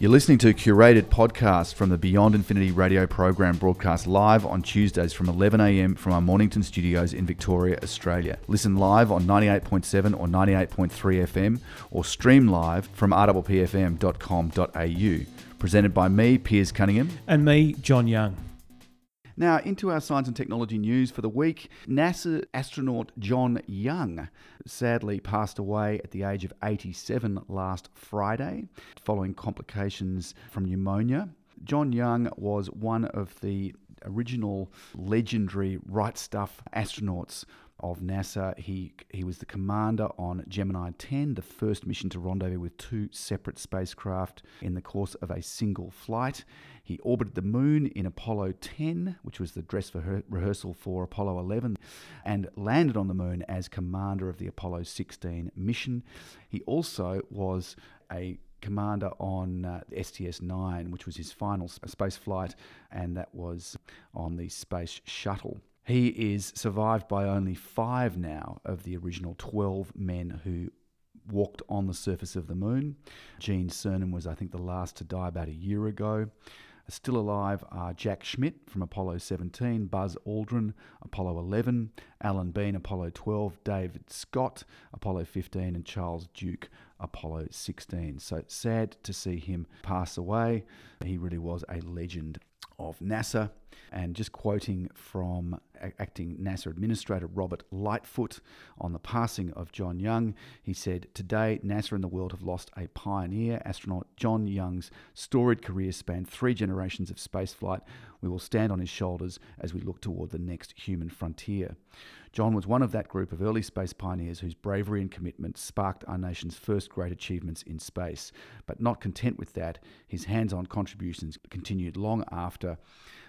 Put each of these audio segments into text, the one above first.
You're listening to a curated podcast from the Beyond Infinity radio program broadcast live on Tuesdays from 11am from our Mornington studios in Victoria, Australia. Listen live on 98.7 or 98.3 FM or stream live from rwpfm.com.au. Presented by me, Piers Cunningham. And me, John Young. Now, into our science and technology news for the week. NASA astronaut John Young sadly passed away at the age of 87 last Friday following complications from pneumonia. John Young was one of the original legendary Right Stuff astronauts of NASA. He he was the commander on Gemini 10, the first mission to rendezvous with two separate spacecraft in the course of a single flight. He orbited the moon in Apollo 10, which was the dress for rehearsal for Apollo 11, and landed on the moon as commander of the Apollo 16 mission. He also was a commander on uh, STS 9, which was his final space flight, and that was on the Space Shuttle. He is survived by only five now of the original 12 men who walked on the surface of the moon. Gene Cernan was, I think, the last to die about a year ago. Still alive are Jack Schmitt from Apollo 17, Buzz Aldrin, Apollo 11, Alan Bean, Apollo 12, David Scott, Apollo 15, and Charles Duke, Apollo 16. So sad to see him pass away. He really was a legend of NASA. And just quoting from acting NASA Administrator Robert Lightfoot on the passing of John Young, he said, Today, NASA and the world have lost a pioneer. Astronaut John Young's storied career spanned three generations of spaceflight. We will stand on his shoulders as we look toward the next human frontier. John was one of that group of early space pioneers whose bravery and commitment sparked our nation's first great achievements in space. But not content with that, his hands on contributions continued long after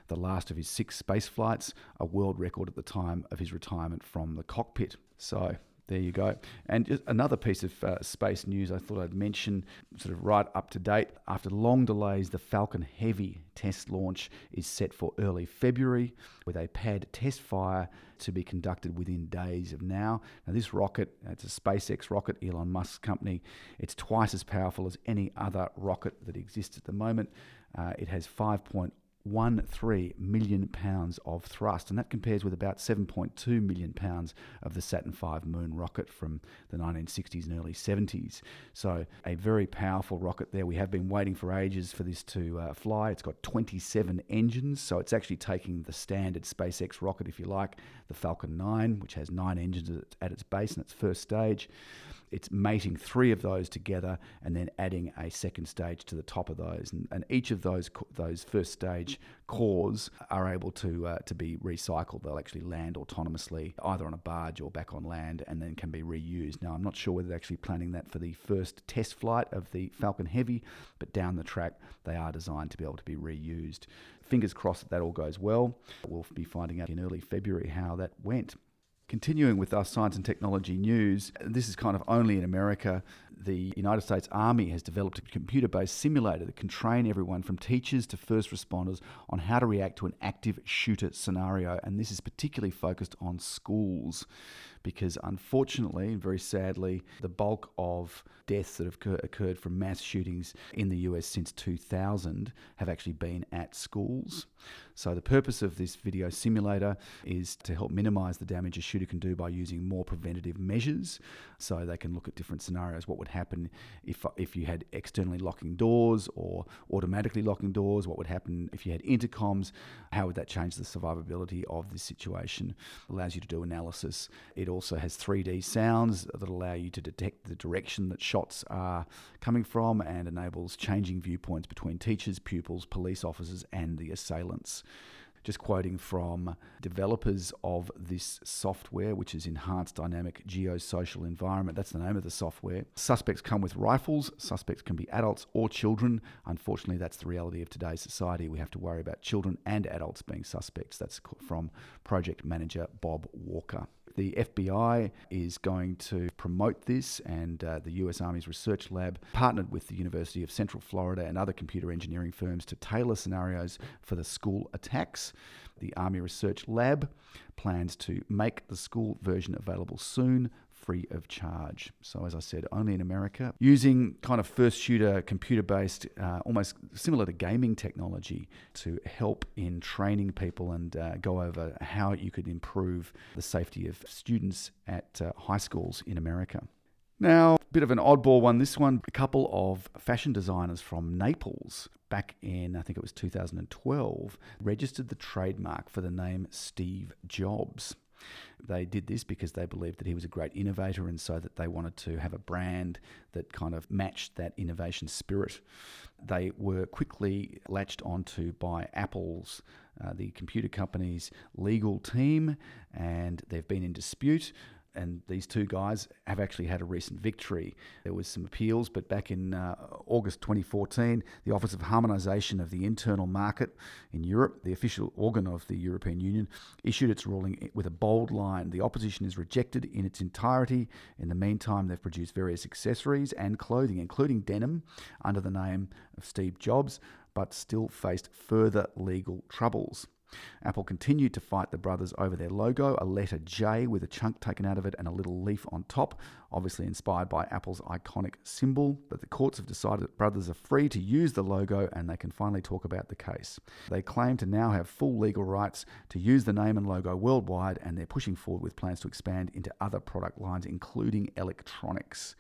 the last of his six space flights, a world record at the time of his retirement from the cockpit. So there you go. And just another piece of uh, space news I thought I'd mention, sort of right up to date. After long delays, the Falcon Heavy test launch is set for early February with a pad test fire to be conducted within days of now. Now, this rocket, it's a SpaceX rocket, Elon Musk's company. It's twice as powerful as any other rocket that exists at the moment. Uh, it has 5.0 one three million pounds of thrust, and that compares with about 7.2 million pounds of the Saturn V moon rocket from the 1960s and early 70s. So, a very powerful rocket there. We have been waiting for ages for this to uh, fly. It's got 27 engines, so it's actually taking the standard SpaceX rocket, if you like, the Falcon 9, which has nine engines at its base in its first stage it's mating three of those together and then adding a second stage to the top of those. And, and each of those those first stage cores are able to uh, to be recycled. They'll actually land autonomously either on a barge or back on land and then can be reused. Now, I'm not sure whether they're actually planning that for the first test flight of the Falcon Heavy, but down the track, they are designed to be able to be reused. Fingers crossed that that all goes well. We'll be finding out in early February how that went. Continuing with our science and technology news, this is kind of only in America. The United States Army has developed a computer based simulator that can train everyone from teachers to first responders on how to react to an active shooter scenario. And this is particularly focused on schools because unfortunately and very sadly, the bulk of deaths that have occurred from mass shootings in the US since 2000 have actually been at schools. So, the purpose of this video simulator is to help minimize the damage a shooter can do by using more preventative measures. So, they can look at different scenarios. What would happen if, if you had externally locking doors or automatically locking doors? What would happen if you had intercoms? How would that change the survivability of this situation? It allows you to do analysis. It also has 3D sounds that allow you to detect the direction that shots are coming from and enables changing viewpoints between teachers, pupils, police officers, and the assailants just quoting from developers of this software, which is Enhanced Dynamic Geosocial Environment. That's the name of the software. Suspects come with rifles. Suspects can be adults or children. Unfortunately, that's the reality of today's society. We have to worry about children and adults being suspects. That's from project manager Bob Walker. The FBI is going to promote this, and uh, the US Army's research lab partnered with the University of Central Florida and other computer engineering firms to tailor scenarios for the school attacks. The Army Research Lab plans to make the school version available soon free of charge. So, as I said, only in America, using kind of first shooter computer based, uh, almost similar to gaming technology to help in training people and uh, go over how you could improve the safety of students at uh, high schools in America. Now, a bit of an oddball one. This one, a couple of fashion designers from Naples back in, I think it was 2012, registered the trademark for the name Steve Jobs. They did this because they believed that he was a great innovator and so that they wanted to have a brand that kind of matched that innovation spirit. They were quickly latched onto by Apple's, uh, the computer company's legal team, and they've been in dispute and these two guys have actually had a recent victory. There was some appeals, but back in uh, August 2014, the Office of Harmonisation of the Internal Market in Europe, the official organ of the European Union, issued its ruling with a bold line. The opposition is rejected in its entirety. In the meantime, they've produced various accessories and clothing, including denim, under the name of Steve Jobs, but still faced further legal troubles. Apple continued to fight the brothers over their logo, a letter J with a chunk taken out of it and a little leaf on top, obviously inspired by Apple's iconic symbol. But the courts have decided that brothers are free to use the logo and they can finally talk about the case. They claim to now have full legal rights to use the name and logo worldwide, and they're pushing forward with plans to expand into other product lines, including electronics.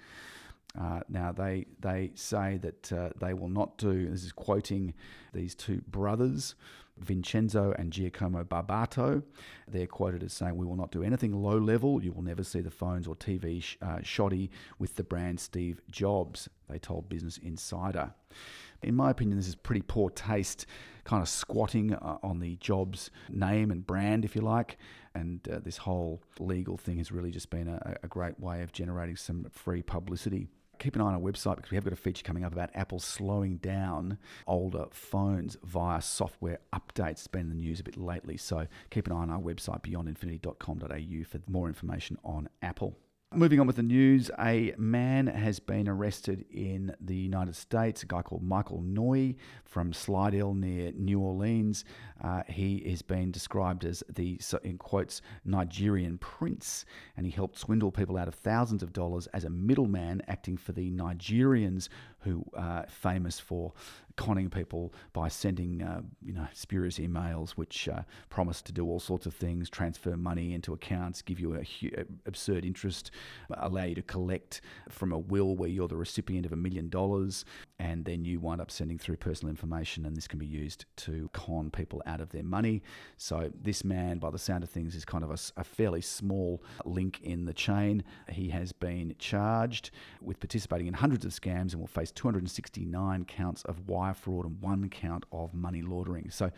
Uh, now they they say that uh, they will not do. This is quoting these two brothers. Vincenzo and Giacomo Barbato. They're quoted as saying, We will not do anything low level. You will never see the phones or TV sh- uh, shoddy with the brand Steve Jobs, they told Business Insider. In my opinion, this is pretty poor taste, kind of squatting uh, on the Jobs name and brand, if you like. And uh, this whole legal thing has really just been a, a great way of generating some free publicity keep an eye on our website because we have got a feature coming up about Apple slowing down older phones via software updates. It's been in the news a bit lately, so keep an eye on our website beyondinfinity.com.au for more information on Apple. Moving on with the news, a man has been arrested in the United States, a guy called Michael Neu from Slidell near New Orleans. Uh, he has been described as the, in quotes, Nigerian prince, and he helped swindle people out of thousands of dollars as a middleman acting for the Nigerians who are famous for conning people by sending, uh, you know, spurious emails which uh, promise to do all sorts of things, transfer money into accounts, give you a hu- absurd interest, allow you to collect from a will where you're the recipient of a million dollars, and then you wind up sending through personal information, and this can be used to con people out of their money. So this man, by the sound of things, is kind of a, a fairly small link in the chain. He has been charged with participating in hundreds of scams and will face 269 counts of wire fraud and one count of money laundering. So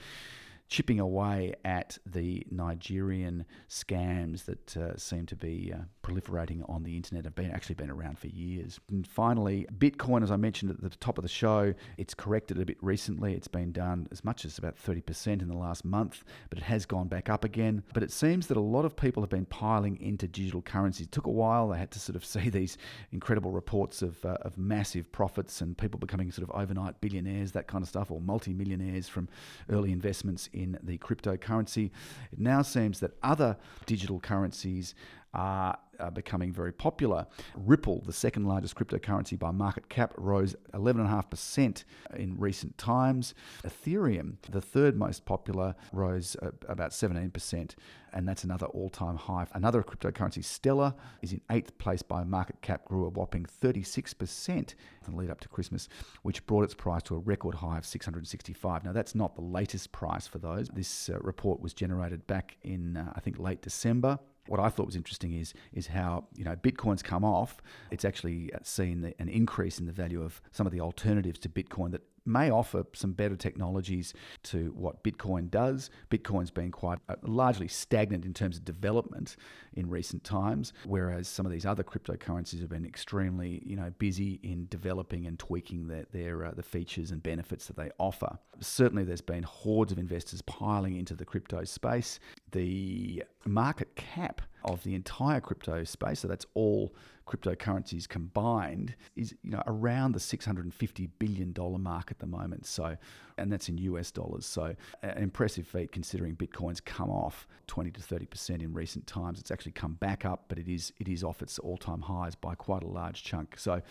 chipping away at the Nigerian scams that uh, seem to be uh, proliferating on the internet have been actually been around for years. And finally, Bitcoin, as I mentioned at the top of the show, it's corrected a bit recently. It's been down as much as about 30% in the last month, but it has gone back up again. But it seems that a lot of people have been piling into digital currencies. It took a while. They had to sort of see these incredible reports of, uh, of massive profits and people becoming sort of overnight billionaires, that kind of stuff, or multi-millionaires from early investments in the cryptocurrency. It now seems that other digital currencies are, are, becoming very popular. Ripple, the second largest cryptocurrency by market cap, rose 11.5% in recent times. Ethereum, the third most popular, rose uh, about 17%, and that's another all time high. Another cryptocurrency, Stellar, is in eighth place by market cap, grew a whopping 36% in the lead up to Christmas, which brought its price to a record high of 665. Now, that's not the latest price for those. This uh, report was generated back in, uh, I think, late December what I thought was interesting is is how you know Bitcoin's come off. It's actually seen an increase in the value of some of the alternatives to Bitcoin that may offer some better technologies to what Bitcoin does. Bitcoin's been quite uh, largely stagnant in terms of development in recent times, whereas some of these other cryptocurrencies have been extremely, you know, busy in developing and tweaking their, their uh, the features and benefits that they offer. Certainly, there's been hordes of investors piling into the crypto space. The market cap of the entire crypto space, so that's all cryptocurrencies combined is you know around the 650 billion dollar mark at the moment. So, and that's in US dollars. So, an impressive feat considering Bitcoin's come off 20 to 30 percent in recent times. It's actually come back up, but it is it is off its all-time highs by quite a large chunk. So,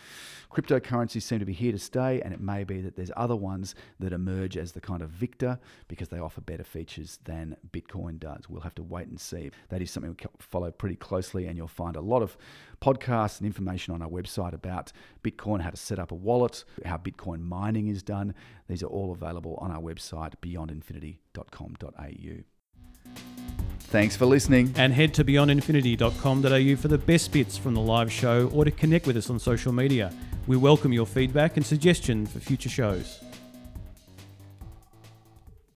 cryptocurrencies seem to be here to stay, and it may be that there's other ones that emerge as the kind of victor because they offer better features than Bitcoin does. We'll have to wait and see. That is something we follow pretty closely, and you'll find a lot of podcasts and information on our website about Bitcoin, how to set up a wallet, how Bitcoin mining is done. These are all available on our website, beyondinfinity.com.au. Thanks for listening. And head to beyondinfinity.com.au for the best bits from the live show or to connect with us on social media. We welcome your feedback and suggestion for future shows.